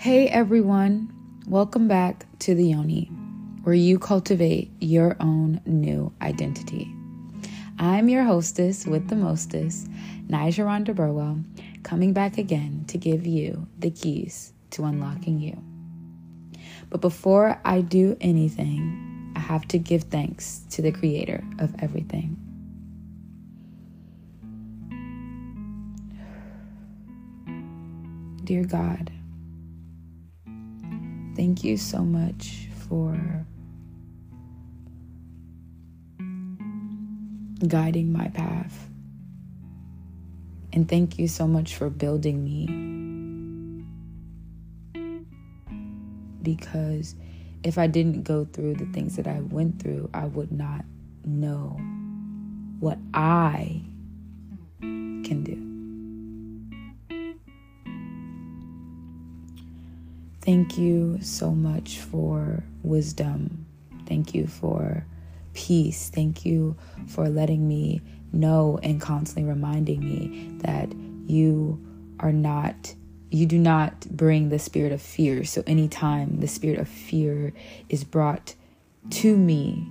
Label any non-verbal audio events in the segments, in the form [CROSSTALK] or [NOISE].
Hey everyone, welcome back to the Yoni, where you cultivate your own new identity. I'm your hostess with the mostest, Nija Rhonda Burwell, coming back again to give you the keys to unlocking you. But before I do anything, I have to give thanks to the creator of everything. Dear God, thank you so much for guiding my path. And thank you so much for building me. Because if I didn't go through the things that I went through, I would not know what I can do. Thank you so much for wisdom. Thank you for peace. Thank you for letting me know and constantly reminding me that you are not, you do not bring the spirit of fear. So, anytime the spirit of fear is brought to me,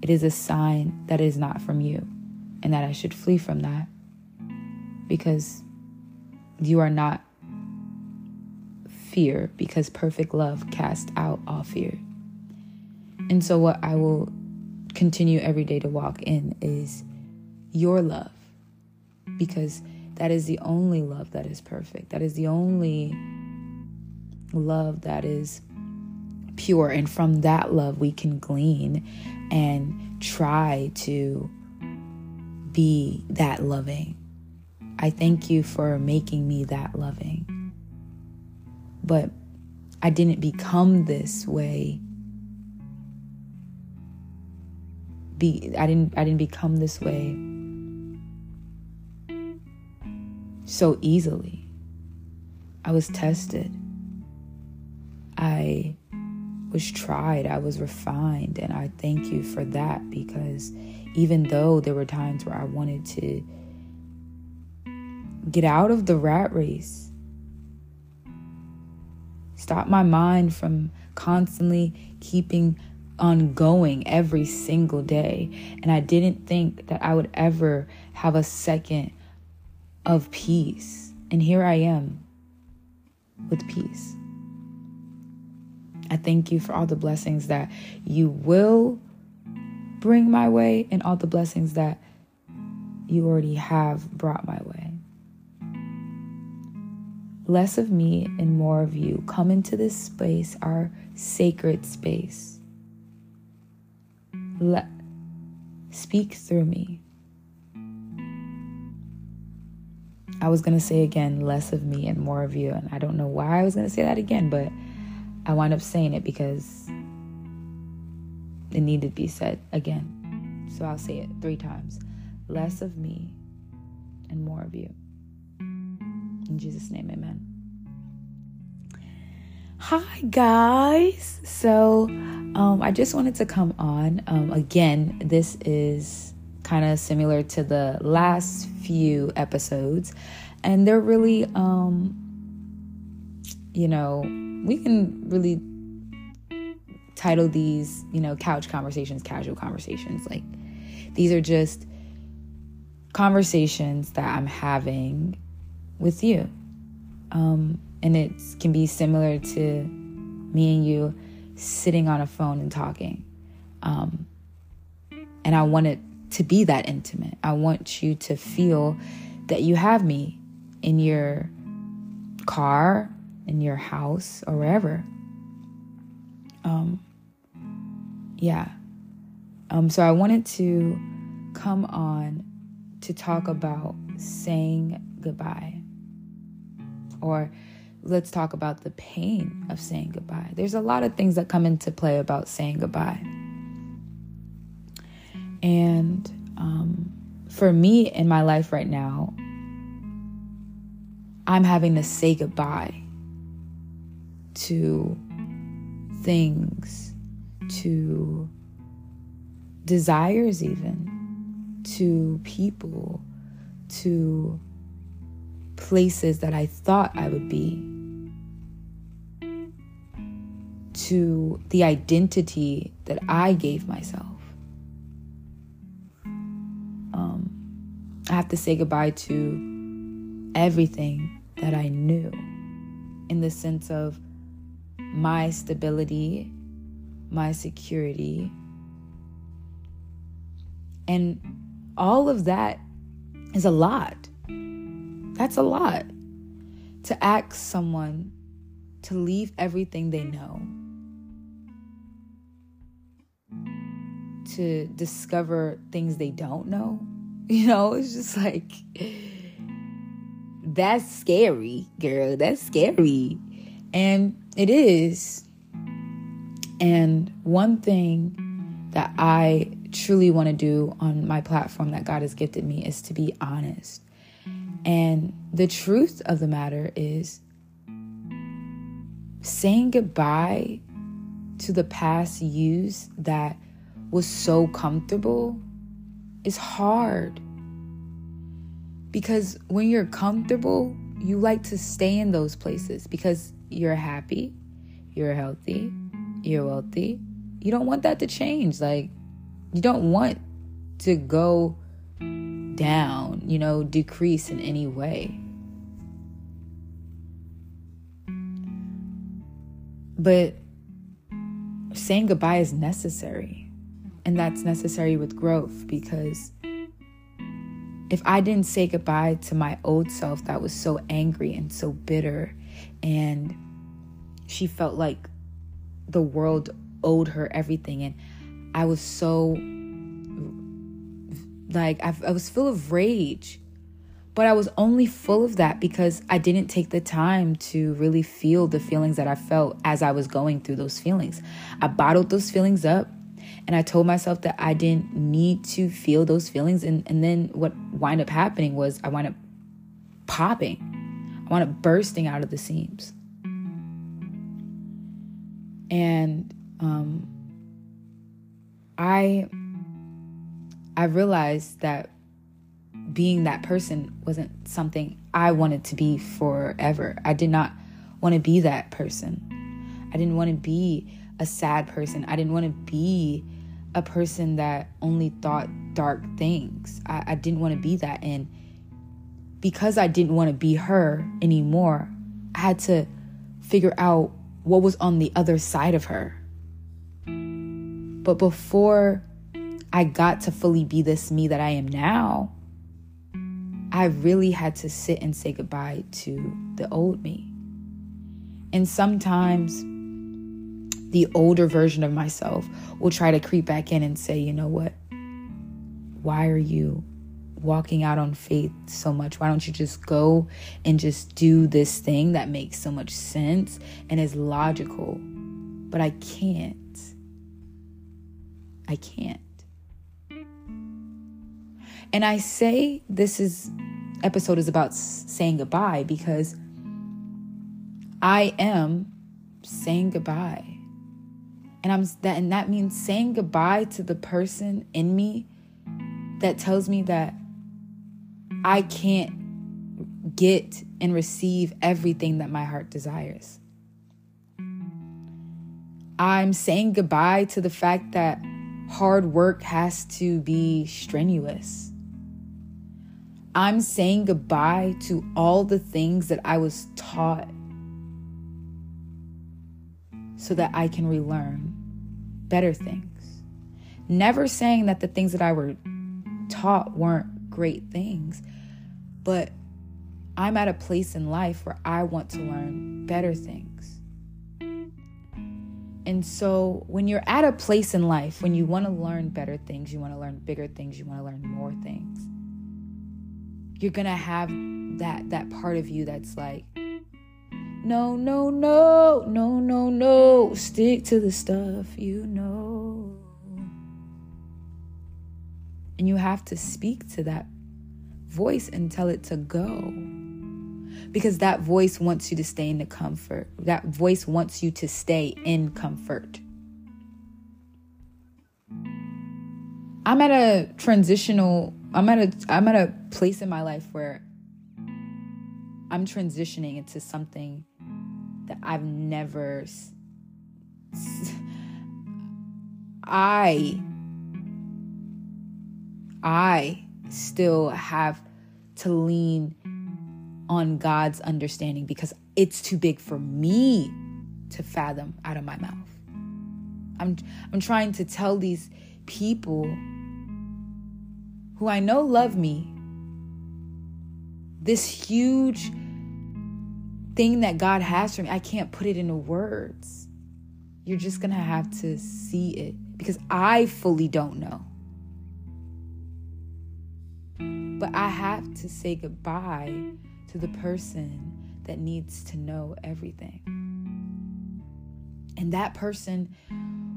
it is a sign that it is not from you and that I should flee from that because you are not fear because perfect love casts out all fear. And so, what I will continue every day to walk in is your love because that is the only love that is perfect. That is the only love that is pure. And from that love, we can glean and try to be that loving. I thank you for making me that loving. But I didn't become this way. Be I didn't I didn't become this way so easily. I was tested. I was tried, I was refined, and I thank you for that because even though there were times where I wanted to get out of the rat race, Stop my mind from constantly keeping on going every single day. And I didn't think that I would ever have a second of peace. And here I am with peace. I thank you for all the blessings that you will bring my way and all the blessings that you already have brought my way less of me and more of you. Come into this space, our sacred space. Let speak through me. I was going to say again, less of me and more of you. And I don't know why I was going to say that again, but I wound up saying it because it needed to be said again. So I'll say it three times less of me and more of you. In Jesus' name, amen. Hi, guys. So, um, I just wanted to come on. Um, again, this is kind of similar to the last few episodes, and they're really, um, you know, we can really title these, you know, couch conversations, casual conversations. Like, these are just conversations that I'm having with you. Um, and it can be similar to me and you sitting on a phone and talking. Um, and I want it to be that intimate. I want you to feel that you have me in your car, in your house, or wherever. Um, yeah. Um, so I wanted to come on to talk about saying goodbye or let's talk about the pain of saying goodbye. There's a lot of things that come into play about saying goodbye. And um, for me in my life right now, I'm having to say goodbye to things, to desires, even, to people, to places that I thought I would be. to the identity that I gave myself. Um, I have to say goodbye to everything that I knew in the sense of my stability, my security, and all of that is a lot. That's a lot. To ask someone to leave everything they know, to discover things they don't know. [LAUGHS] You know, it's just like, that's scary, girl. That's scary. And it is. And one thing that I truly want to do on my platform that God has gifted me is to be honest. And the truth of the matter is saying goodbye to the past use that was so comfortable is hard. Because when you're comfortable, you like to stay in those places because you're happy, you're healthy, you're wealthy. You don't want that to change. Like, you don't want to go down, you know, decrease in any way. But saying goodbye is necessary. And that's necessary with growth because if I didn't say goodbye to my old self that was so angry and so bitter, and she felt like the world owed her everything, and I was so like I, I was full of rage but I was only full of that because I didn't take the time to really feel the feelings that I felt as I was going through those feelings. I bottled those feelings up and I told myself that I didn't need to feel those feelings. And, and then what wound up happening was I wound up popping, I wound up bursting out of the seams. And um, I I realized that being that person wasn't something I wanted to be forever. I did not want to be that person. I didn't want to be a sad person. I didn't want to be a person that only thought dark things. I, I didn't want to be that. And because I didn't want to be her anymore, I had to figure out what was on the other side of her. But before I got to fully be this me that I am now, I really had to sit and say goodbye to the old me. And sometimes the older version of myself will try to creep back in and say, you know what? Why are you walking out on faith so much? Why don't you just go and just do this thing that makes so much sense and is logical? But I can't. I can't. And I say this is episode is about saying goodbye because I am saying goodbye. And I'm that and that means saying goodbye to the person in me that tells me that I can't get and receive everything that my heart desires. I'm saying goodbye to the fact that hard work has to be strenuous. I'm saying goodbye to all the things that I was taught so that I can relearn better things. Never saying that the things that I were taught weren't great things, but I'm at a place in life where I want to learn better things. And so, when you're at a place in life when you want to learn better things, you want to learn bigger things, you want to learn more things, you're going to have that that part of you that's like no, no, no, no, no, no. Stick to the stuff you know. And you have to speak to that voice and tell it to go. Because that voice wants you to stay in the comfort. That voice wants you to stay in comfort. I'm at a transitional I'm at a I'm at a place in my life where I'm transitioning into something that I've never I I still have to lean on God's understanding because it's too big for me to fathom out of my mouth. I'm I'm trying to tell these people who I know love me this huge thing that God has for me. I can't put it into words. You're just going to have to see it because I fully don't know. But I have to say goodbye to the person that needs to know everything. And that person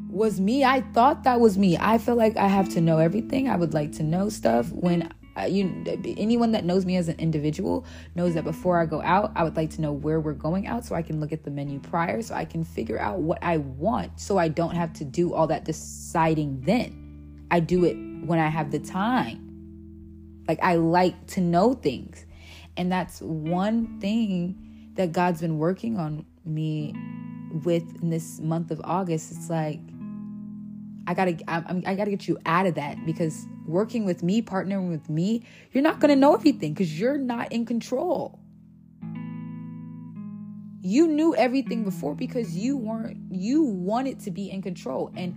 was me. I thought that was me. I feel like I have to know everything. I would like to know stuff when you anyone that knows me as an individual knows that before I go out, I would like to know where we're going out so I can look at the menu prior so I can figure out what I want so I don't have to do all that deciding then. I do it when I have the time. Like I like to know things. And that's one thing that God's been working on me with in this month of August. It's like I gotta I, I gotta get you out of that because working with me, partnering with me, you're not gonna know everything because you're not in control. You knew everything before because you weren't you wanted to be in control and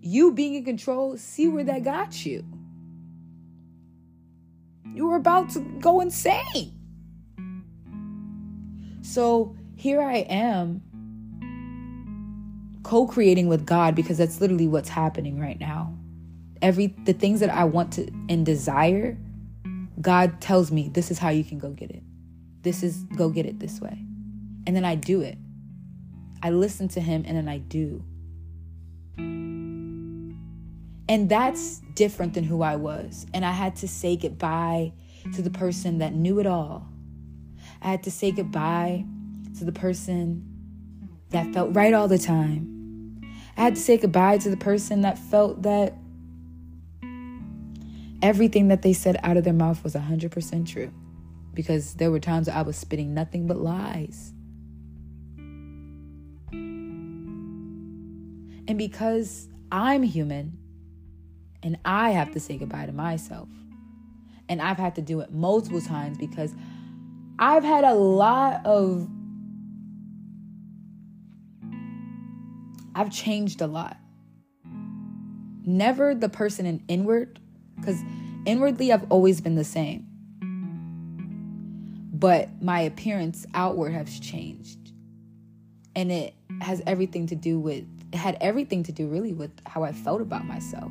you being in control, see where that got you. You were about to go insane. So here I am co-creating with God because that's literally what's happening right now. Every the things that I want to and desire, God tells me this is how you can go get it. This is go get it this way. And then I do it. I listen to him and then I do. And that's different than who I was. And I had to say goodbye to the person that knew it all. I had to say goodbye to the person that felt right all the time. I had to say goodbye to the person that felt that everything that they said out of their mouth was 100% true. Because there were times I was spitting nothing but lies. And because I'm human and I have to say goodbye to myself, and I've had to do it multiple times because I've had a lot of I've changed a lot. Never the person in inward, because inwardly I've always been the same. But my appearance outward has changed. And it has everything to do with, it had everything to do really with how I felt about myself.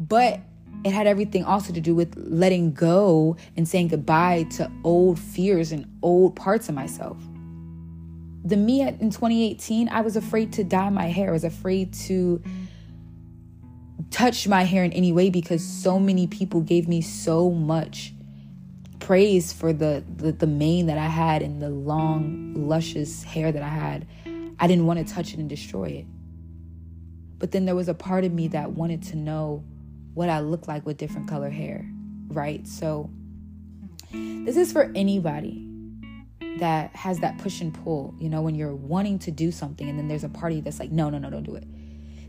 But it had everything also to do with letting go and saying goodbye to old fears and old parts of myself the me in 2018, I was afraid to dye my hair. I was afraid to touch my hair in any way because so many people gave me so much praise for the, the, the mane that I had and the long, luscious hair that I had. I didn't want to touch it and destroy it. But then there was a part of me that wanted to know what I look like with different color hair, right? So this is for anybody that has that push and pull, you know, when you're wanting to do something and then there's a party that's like, no, no, no, don't do it.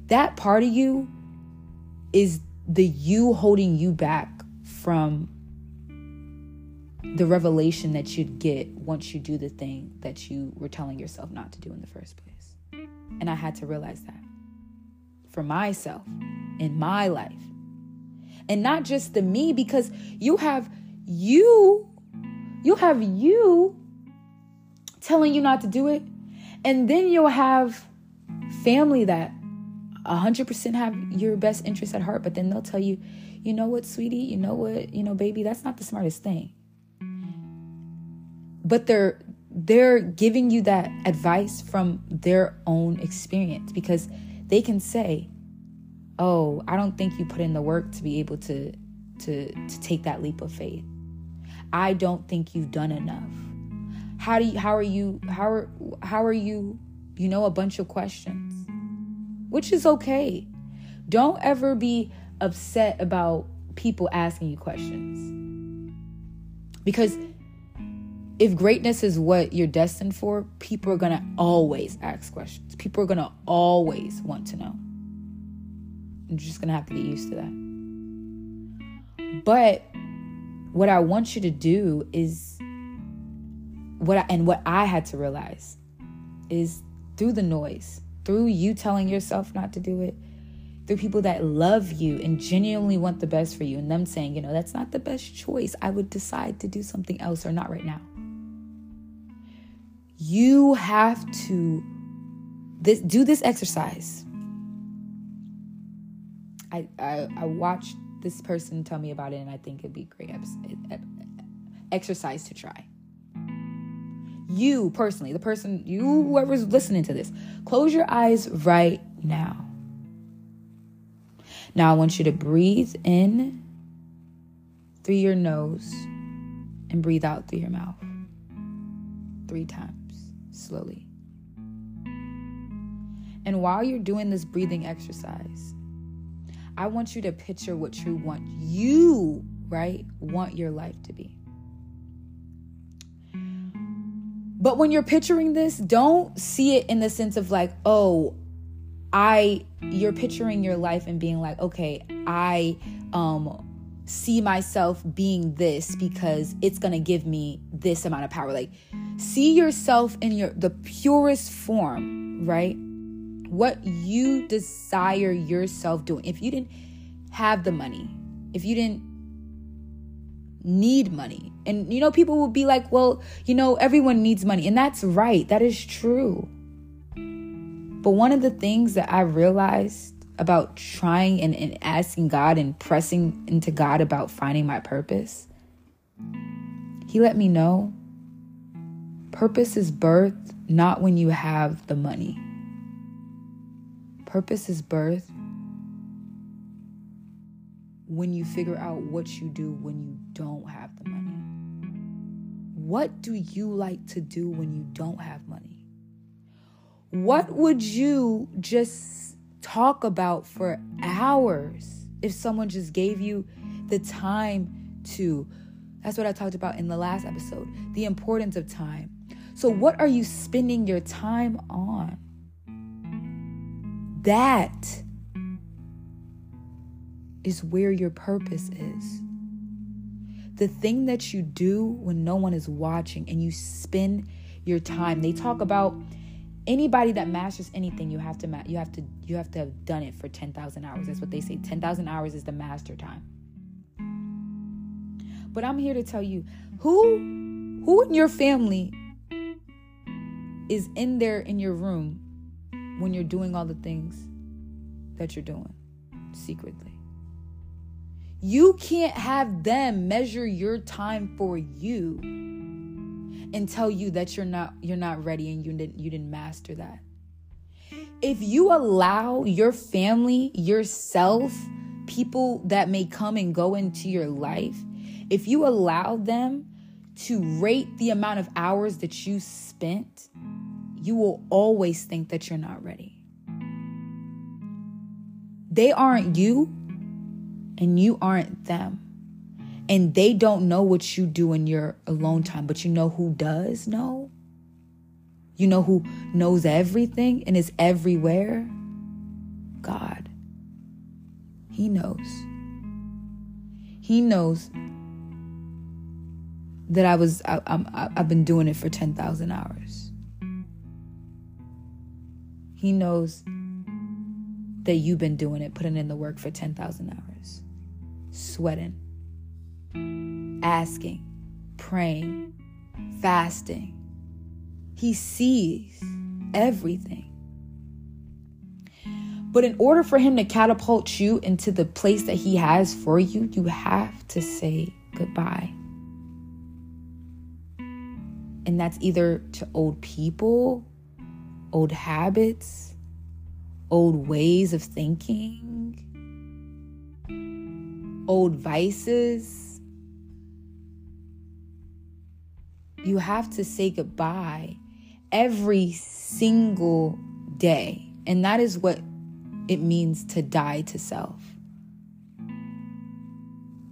That part of you is the you holding you back from the revelation that you'd get once you do the thing that you were telling yourself not to do in the first place. And I had to realize that for myself in my life. And not just the me, because you have you, you have you telling you not to do it. And then you'll have family that 100% have your best interest at heart, but then they'll tell you, you know what, sweetie, you know what, you know, baby, that's not the smartest thing. But they're they're giving you that advice from their own experience because they can say, "Oh, I don't think you put in the work to be able to to to take that leap of faith. I don't think you've done enough." How do you how are you how are how are you you know a bunch of questions which is okay don't ever be upset about people asking you questions because if greatness is what you're destined for, people are going to always ask questions. People are going to always want to know. You're just going to have to get used to that. But what I want you to do is what I, and what I had to realize is through the noise, through you telling yourself not to do it, through people that love you and genuinely want the best for you, and them saying, you know, that's not the best choice. I would decide to do something else or not right now. You have to this do this exercise. I, I, I watched this person tell me about it, and I think it'd be great exercise to try. You personally, the person, you, mm. whoever's listening to this, close your eyes right now. Now I want you to breathe in through your nose and breathe out through your mouth three times slowly. And while you're doing this breathing exercise, I want you to picture what you want you, right, want your life to be. But when you're picturing this, don't see it in the sense of like, oh, I you're picturing your life and being like, okay, I um see myself being this because it's going to give me this amount of power. Like see yourself in your the purest form, right? What you desire yourself doing. If you didn't have the money, if you didn't need money. And you know people will be like, "Well, you know, everyone needs money." And that's right. That is true. But one of the things that I realized about trying and, and asking God and pressing into God about finding my purpose, He let me know purpose is birth not when you have the money. Purpose is birth when you figure out what you do when you don't have the money. What do you like to do when you don't have money? What would you just talk about for hours if someone just gave you the time to? That's what I talked about in the last episode the importance of time. So, what are you spending your time on? That is where your purpose is. The thing that you do when no one is watching and you spend your time. They talk about anybody that masters anything you have to ma- you have to you have to have done it for 10,000 hours. That's what they say. 10,000 hours is the master time. But I'm here to tell you who who in your family is in there in your room when you're doing all the things that you're doing secretly you can't have them measure your time for you and tell you that you're not you're not ready and you didn't you didn't master that. If you allow your family, yourself, people that may come and go into your life, if you allow them to rate the amount of hours that you spent, you will always think that you're not ready. They aren't you, and you aren't them and they don't know what you do in your alone time, but you know who does know? You know who knows everything and is everywhere? God. He knows. He knows that I was I, I'm, I've been doing it for 10,000 hours. He knows that you've been doing it, putting in the work for 10,000 hours, sweating, asking, praying, fasting. He sees everything. But in order for him to catapult you into the place that he has for you, you have to say goodbye. And that's either to old people, old habits, old ways of thinking, old vices you have to say goodbye every single day. And that is what it means to die to self.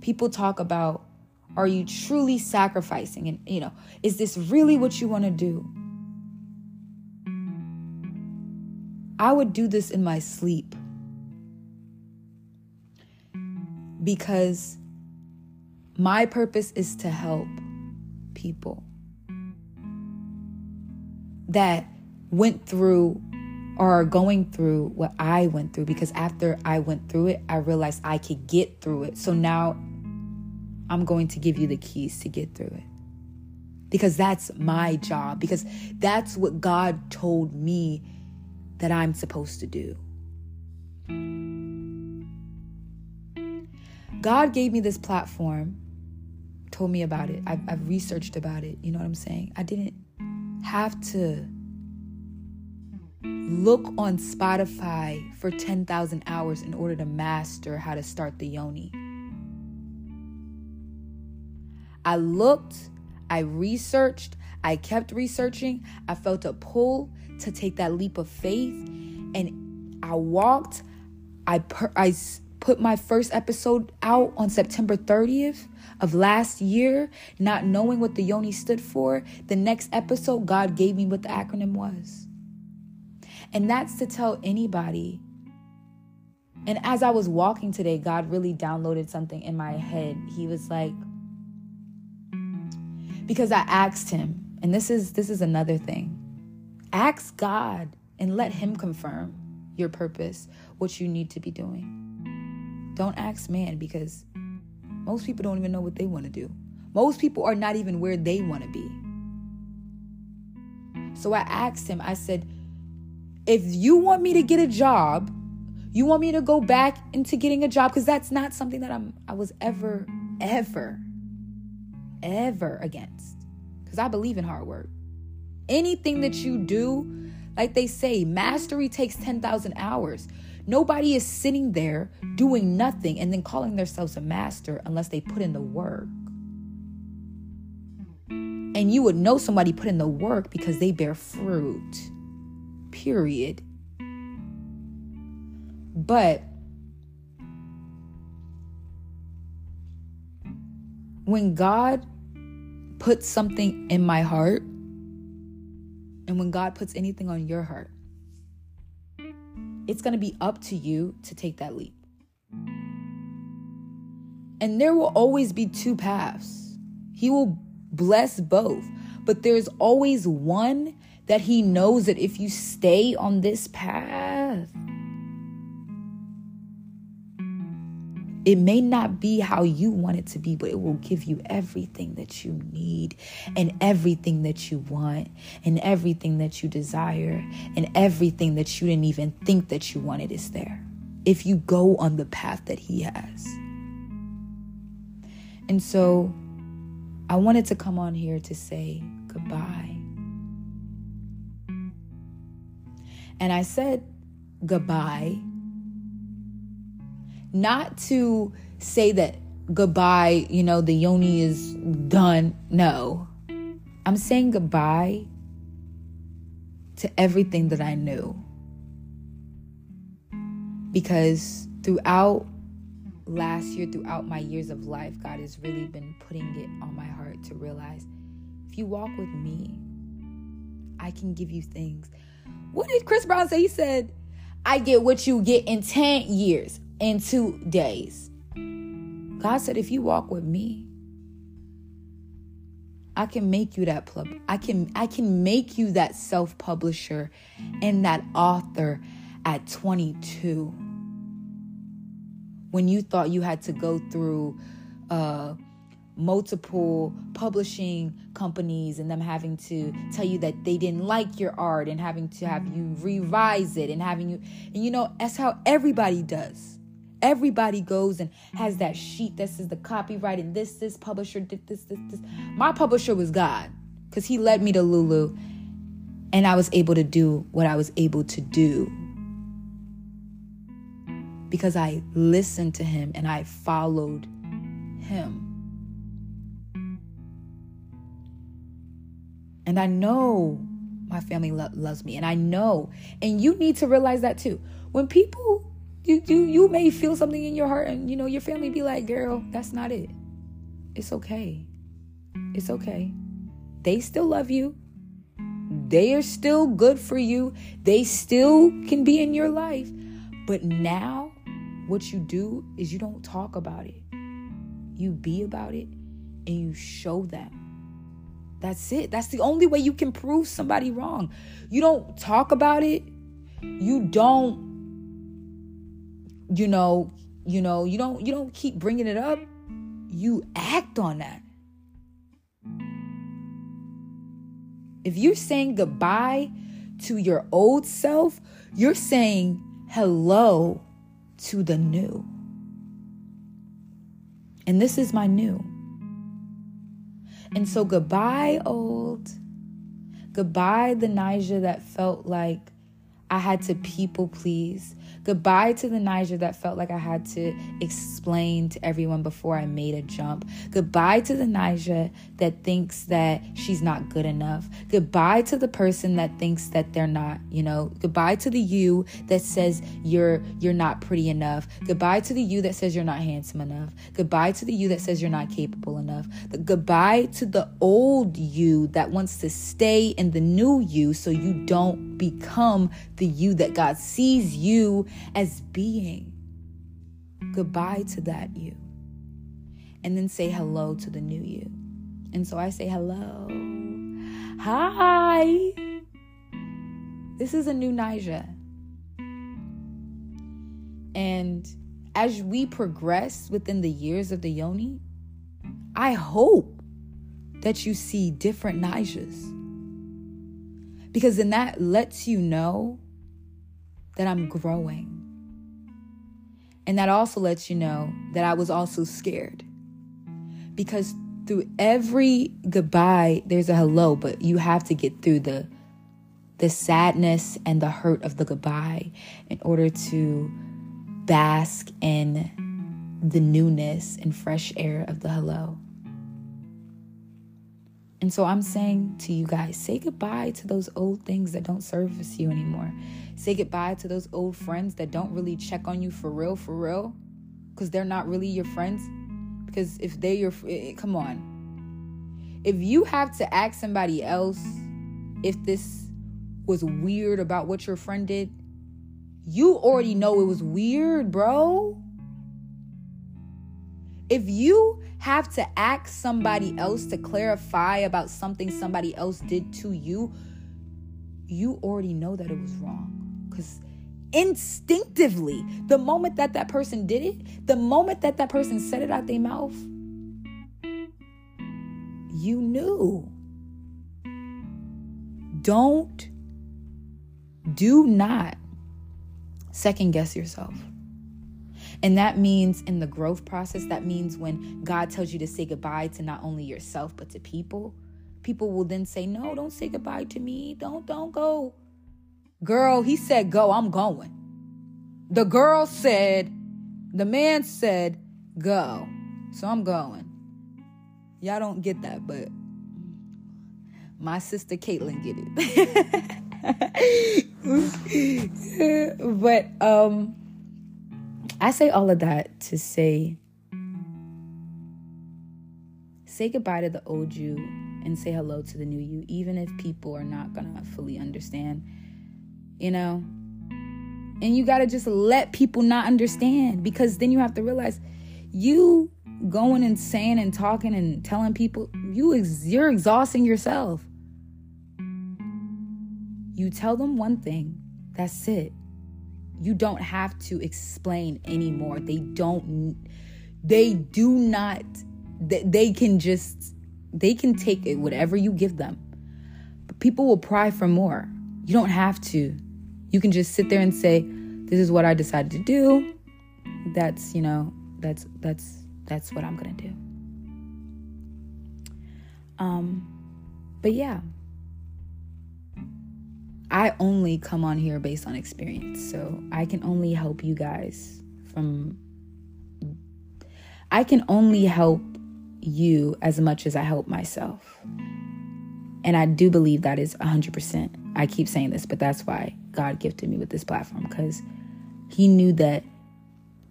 People talk about, Are you truly sacrificing? And, you know, is this really what you want to do? I would do this in my sleep because my purpose is to help people that went through or are going through what I went through because after I went through it, I realized I could get through it. So now I'm going to give you the keys to get through it. Because that's my job, because that's what God told me that I'm supposed to do. God gave me this platform, told me about it. I've, I've researched about it. You know what I'm saying? I didn't have to look on Spotify for 10,000 hours in order to master how to start the yoni. I looked, I researched, I kept researching. I felt a pull to take that leap of faith and I walked. I per- I put my first episode out on September 30th of last year, not knowing what the Yoni stood for. The next episode, God gave me what the acronym was. And that's to tell anybody. And as I was walking today, God really downloaded something in my head. He was like, because I asked him, and this is this is another thing. Ask God and let him confirm your purpose, what you need to be doing. Don't ask man because most people don't even know what they want to do. Most people are not even where they want to be. So I asked him, I said, if you want me to get a job, you want me to go back into getting a job because that's not something that I'm I was ever ever ever against cuz I believe in hard work. Anything that you do, like they say, mastery takes 10,000 hours. Nobody is sitting there doing nothing and then calling themselves a master unless they put in the work. And you would know somebody put in the work because they bear fruit. Period. But when God puts something in my heart, and when God puts anything on your heart, it's going to be up to you to take that leap. And there will always be two paths. He will bless both, but there's always one that He knows that if you stay on this path, It may not be how you want it to be, but it will give you everything that you need and everything that you want and everything that you desire and everything that you didn't even think that you wanted is there. If you go on the path that He has. And so I wanted to come on here to say goodbye. And I said goodbye not to say that goodbye, you know, the yoni is done. No. I'm saying goodbye to everything that I knew. Because throughout last year, throughout my years of life, God has really been putting it on my heart to realize if you walk with me, I can give you things. What did Chris Brown say? He said, I get what you get in 10 years in two days. God said, if you walk with me, I can make you that pub. I can I can make you that self-publisher and that author at 22. When you thought you had to go through uh multiple publishing companies and them having to tell you that they didn't like your art and having to have you revise it and having you and you know that's how everybody does Everybody goes and has that sheet that says the copyright and this, this publisher did this, this, this. My publisher was God because he led me to Lulu and I was able to do what I was able to do because I listened to him and I followed him. And I know my family lo- loves me and I know and you need to realize that too. When people you, you you may feel something in your heart and you know your family be like girl that's not it it's okay. It's okay. They still love you. They are still good for you. They still can be in your life. But now, what you do is you don't talk about it. You be about it and you show them. That's it. That's the only way you can prove somebody wrong. You don't talk about it. You don't you know, you know, you don't you don't keep bringing it up. You act on that. If you're saying goodbye to your old self, you're saying hello to the new. And this is my new. And so, goodbye, old. Goodbye, the Nija that felt like I had to people please. Goodbye to the Nija that felt like I had to explain to everyone before I made a jump. Goodbye to the Nija that thinks that she's not good enough. Goodbye to the person that thinks that they're not, you know, goodbye to the you that says you're you're not pretty enough. Goodbye to the you that says you're not handsome enough. Goodbye to the you that says you're not capable enough. The, goodbye to the old you that wants to stay in the new you so you don't become the you that God sees you as being. Goodbye to that you. And then say hello to the new you. And so I say hello. Hi. This is a new Nija. And as we progress within the years of the Yoni, I hope that you see different Nijas. Because then that lets you know that I'm growing. And that also lets you know that I was also scared. Because through every goodbye, there's a hello, but you have to get through the the sadness and the hurt of the goodbye in order to bask in the newness and fresh air of the hello. And so I'm saying to you guys, say goodbye to those old things that don't service you anymore. Say goodbye to those old friends that don't really check on you for real, for real, because they're not really your friends. Because if they're your, eh, eh, come on. If you have to ask somebody else if this was weird about what your friend did, you already know it was weird, bro. If you have to ask somebody else to clarify about something somebody else did to you, you already know that it was wrong. Because instinctively, the moment that that person did it, the moment that that person said it out their mouth, you knew. Don't, do not second guess yourself. And that means in the growth process, that means when God tells you to say goodbye to not only yourself, but to people, people will then say, No, don't say goodbye to me. Don't, don't go. Girl, he said, Go, I'm going. The girl said, The man said, Go. So I'm going. Y'all don't get that, but my sister Caitlin get it. [LAUGHS] but um I say all of that to say say goodbye to the old you and say hello to the new you, even if people are not gonna fully understand, you know? And you gotta just let people not understand because then you have to realize you going and saying and talking and telling people you ex- you're exhausting yourself. You tell them one thing, that's it you don't have to explain anymore. They don't, they do not, they, they can just, they can take it, whatever you give them. But people will pry for more. You don't have to. You can just sit there and say, this is what I decided to do. That's, you know, that's, that's, that's what I'm to do. Um, but yeah. I only come on here based on experience. So I can only help you guys from. I can only help you as much as I help myself. And I do believe that is 100%. I keep saying this, but that's why God gifted me with this platform because He knew that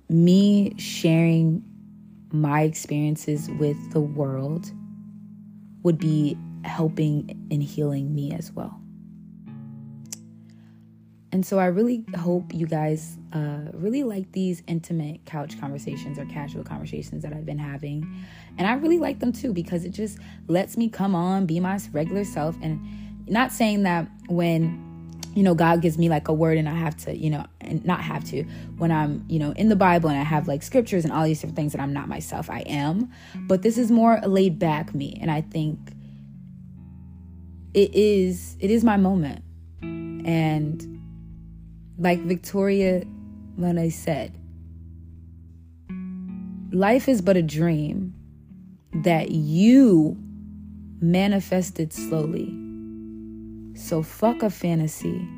me sharing my experiences with the world would be helping and healing me as well. And so I really hope you guys uh, really like these intimate couch conversations or casual conversations that I've been having. And I really like them too because it just lets me come on, be my regular self. And not saying that when you know, God gives me like a word and I have to, you know, and not have to, when I'm, you know, in the Bible and I have like scriptures and all these different things that I'm not myself, I am. But this is more laid back me. And I think it is, it is my moment. And like Victoria Monet said, life is but a dream that you manifested slowly. So fuck a fantasy.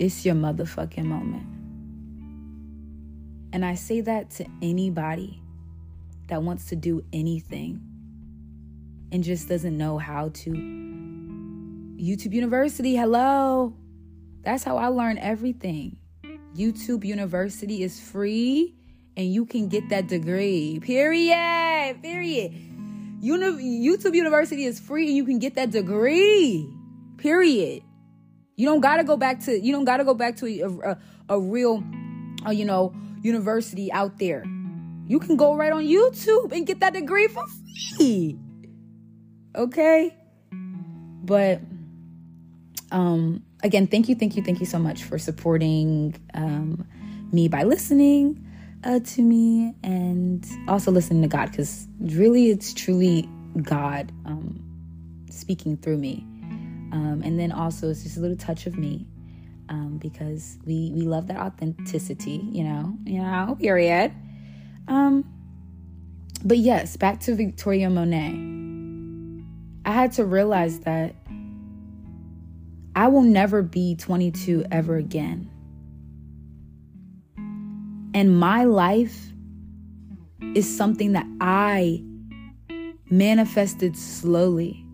It's your motherfucking moment. And I say that to anybody that wants to do anything and just doesn't know how to. YouTube University, hello. That's how I learn everything. YouTube University is free and you can get that degree. Period. Period. Uni- YouTube University is free and you can get that degree. Period. You don't gotta go back to you don't gotta go back to a, a, a real, uh, you know, university out there. You can go right on YouTube and get that degree for free. Okay, but um, again, thank you, thank you, thank you so much for supporting um, me by listening uh, to me and also listening to God because really it's truly God um, speaking through me. Um, and then also it's just a little touch of me um, because we, we love that authenticity, you know, you know, period. Um, but yes, back to Victoria Monet. I had to realize that I will never be 22 ever again. And my life is something that I manifested slowly.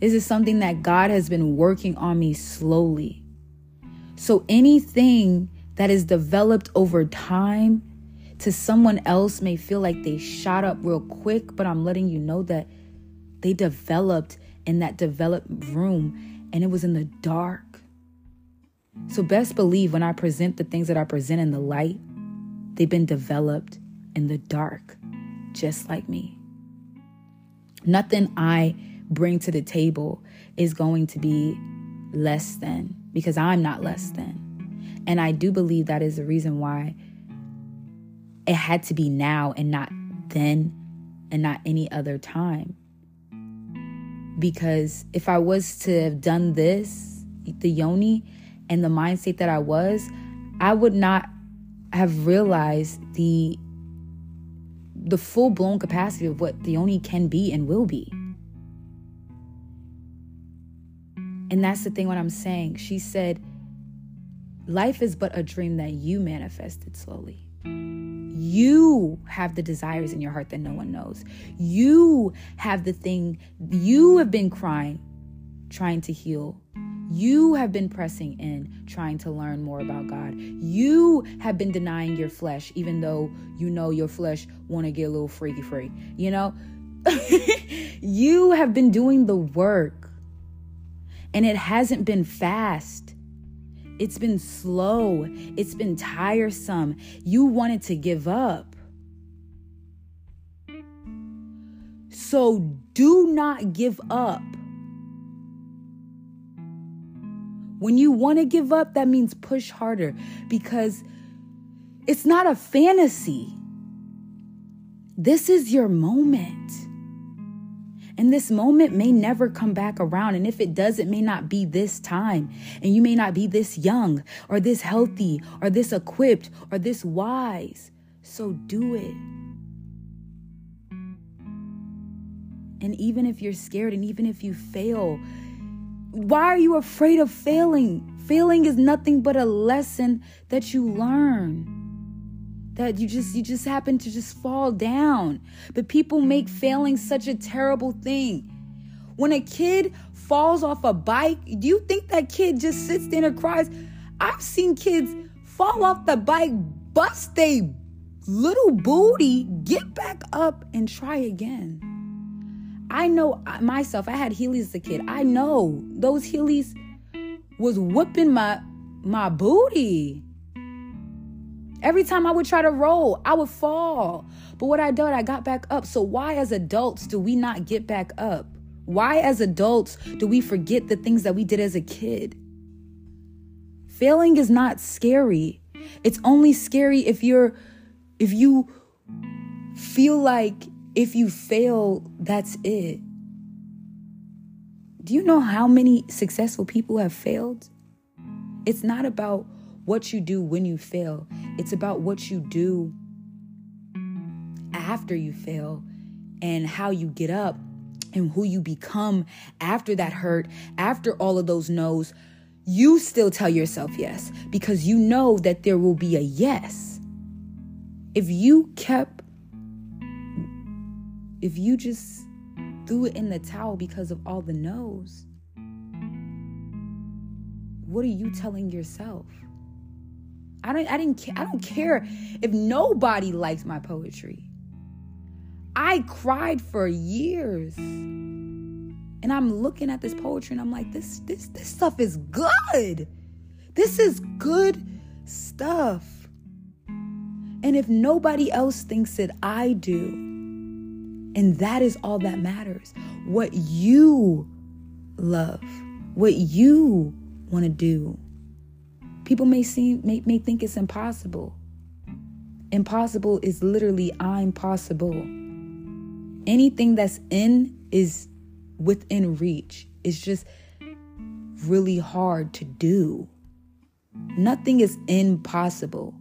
This is something that God has been working on me slowly. So anything that is developed over time to someone else may feel like they shot up real quick, but I'm letting you know that they developed in that developed room and it was in the dark. So, best believe when I present the things that I present in the light, they've been developed in the dark, just like me. Nothing I bring to the table is going to be less than because I'm not less than. And I do believe that is the reason why it had to be now and not then and not any other time because if I was to have done this, the yoni, and the mindset that I was, I would not have realized the the full blown capacity of what the yoni can be and will be. And that's the thing what I'm saying. She said, life is but a dream that you manifested slowly. You have the desires in your heart that no one knows. You have the thing, you have been crying, trying to heal. You have been pressing in, trying to learn more about God. You have been denying your flesh, even though you know your flesh want to get a little freaky free. You know, [LAUGHS] you have been doing the work, and it hasn't been fast. It's been slow. It's been tiresome. You wanted to give up. So do not give up. When you want to give up, that means push harder because it's not a fantasy. This is your moment. And this moment may never come back around. And if it does, it may not be this time. And you may not be this young or this healthy or this equipped or this wise. So do it. And even if you're scared and even if you fail, why are you afraid of failing? Failing is nothing but a lesson that you learn that you just you mm-hmm. just happen to just fall down. But people make mm-hmm. failing such a terrible thing. When a kid falls off a bike, do you think that kid just sits there and cries? I've seen kids fall off the bike, bust they little booty, get back up and try again. I know myself, I had Heelys as a kid. I know those Heelys was whooping my my booty. Every time I would try to roll, I would fall. But what I did, I got back up. So why as adults do we not get back up? Why as adults do we forget the things that we did as a kid? Failing is not scary. It's only scary if you're if you feel like if you fail, that's it. Do you know how many successful people have failed? It's not about what you do when you fail, it's about what you do after you fail and how you get up and who you become after that hurt, after all of those no's. You still tell yourself yes because you know that there will be a yes. If you kept, if you just threw it in the towel because of all the no's, what are you telling yourself? I don't I didn't I don't care if nobody likes my poetry. I cried for years. And I'm looking at this poetry and I'm like this this this stuff is good. This is good stuff. And if nobody else thinks it, I do. And that is all that matters. What you love, what you want to do. People may seem may, may think it's impossible. Impossible is literally I'm possible. Anything that's in is within reach. It's just really hard to do. Nothing is impossible.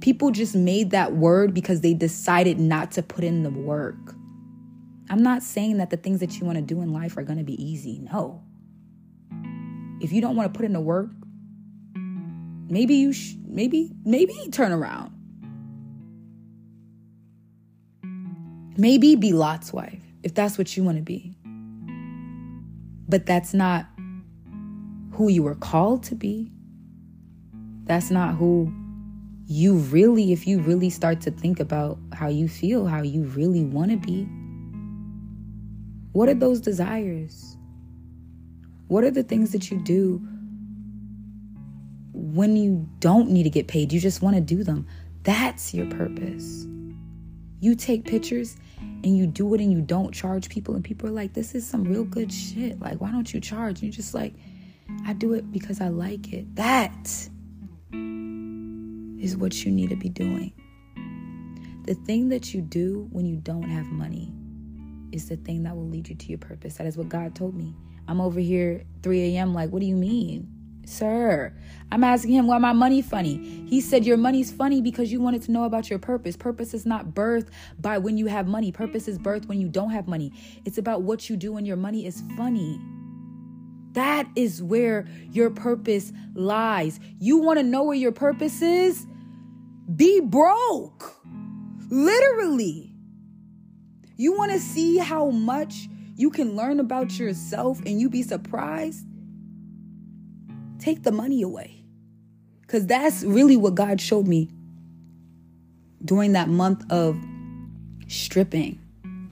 People just made that word because they decided not to put in the work. I'm not saying that the things that you want to do in life are going to be easy. No. If you don't want to put in the work, maybe you sh- maybe maybe turn around. Maybe be Lot's wife if that's what you want to be. But that's not who you were called to be. That's not who you really, if you really start to think about how you feel, how you really want to be. What are those desires? What are the things that you do when you don't need to get paid? You just want to do them. That's your purpose. You take pictures and you do it and you don't charge people, and people are like, this is some real good shit. Like, why don't you charge? And you're just like, I do it because I like it. That is what you need to be doing. The thing that you do when you don't have money is the thing that will lead you to your purpose. That is what God told me. I'm over here 3 a.m. like, what do you mean? Sir, I'm asking him why my money funny. He said your money's funny because you wanted to know about your purpose. Purpose is not birth by when you have money. Purpose is birth when you don't have money. It's about what you do when your money is funny. That is where your purpose lies. You want to know where your purpose is? Be broke. Literally. You want to see how much you can learn about yourself and you be surprised? Take the money away. Because that's really what God showed me during that month of stripping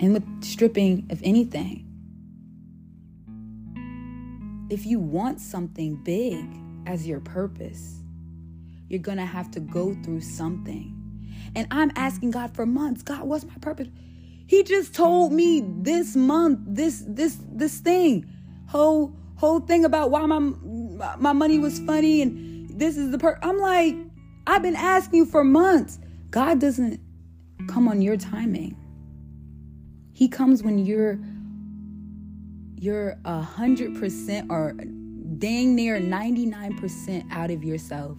and with stripping of anything. If you want something big as your purpose, you're going to have to go through something. And I'm asking God for months, God, what's my purpose? He just told me this month, this this this thing, whole whole thing about why my my money was funny and this is the per I'm like, I've been asking you for months. God doesn't come on your timing. He comes when you're you're a hundred percent or dang near 99% out of yourself.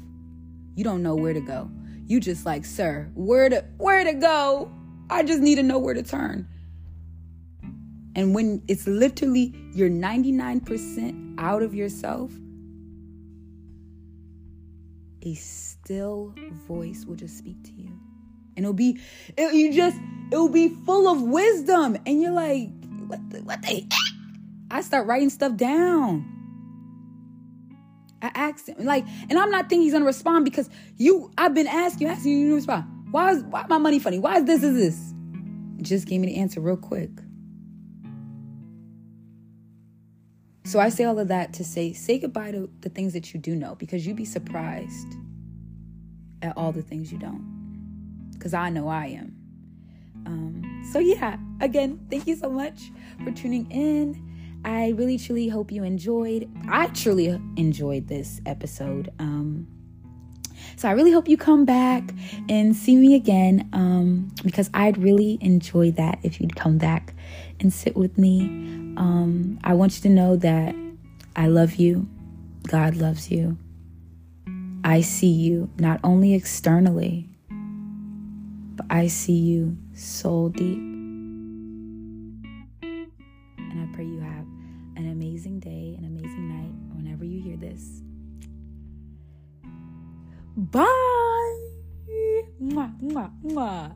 You don't know where to go. You just like, sir, where to where to go? I just need to know where to turn. And when it's literally you're 99% out of yourself, a still voice will just speak to you. And it'll be, it, you just, it'll be full of wisdom. And you're like, what the, what the I start writing stuff down. I asked him, like, and I'm not thinking he's gonna respond because you, I've been asking, asking you to respond. Why is why my money funny? Why is this is this? Just gave me the answer real quick. So I say all of that to say say goodbye to the things that you do know because you'd be surprised at all the things you don't. Because I know I am. Um, so yeah, again, thank you so much for tuning in. I really truly hope you enjoyed. I truly enjoyed this episode. Um, so I really hope you come back and see me again um, because I'd really enjoy that if you'd come back and sit with me. Um, I want you to know that I love you, God loves you. I see you not only externally, but I see you soul deep. And I pray you have an amazing day, an amazing night whenever you hear this. Bye. Mwah, mwah, mwah.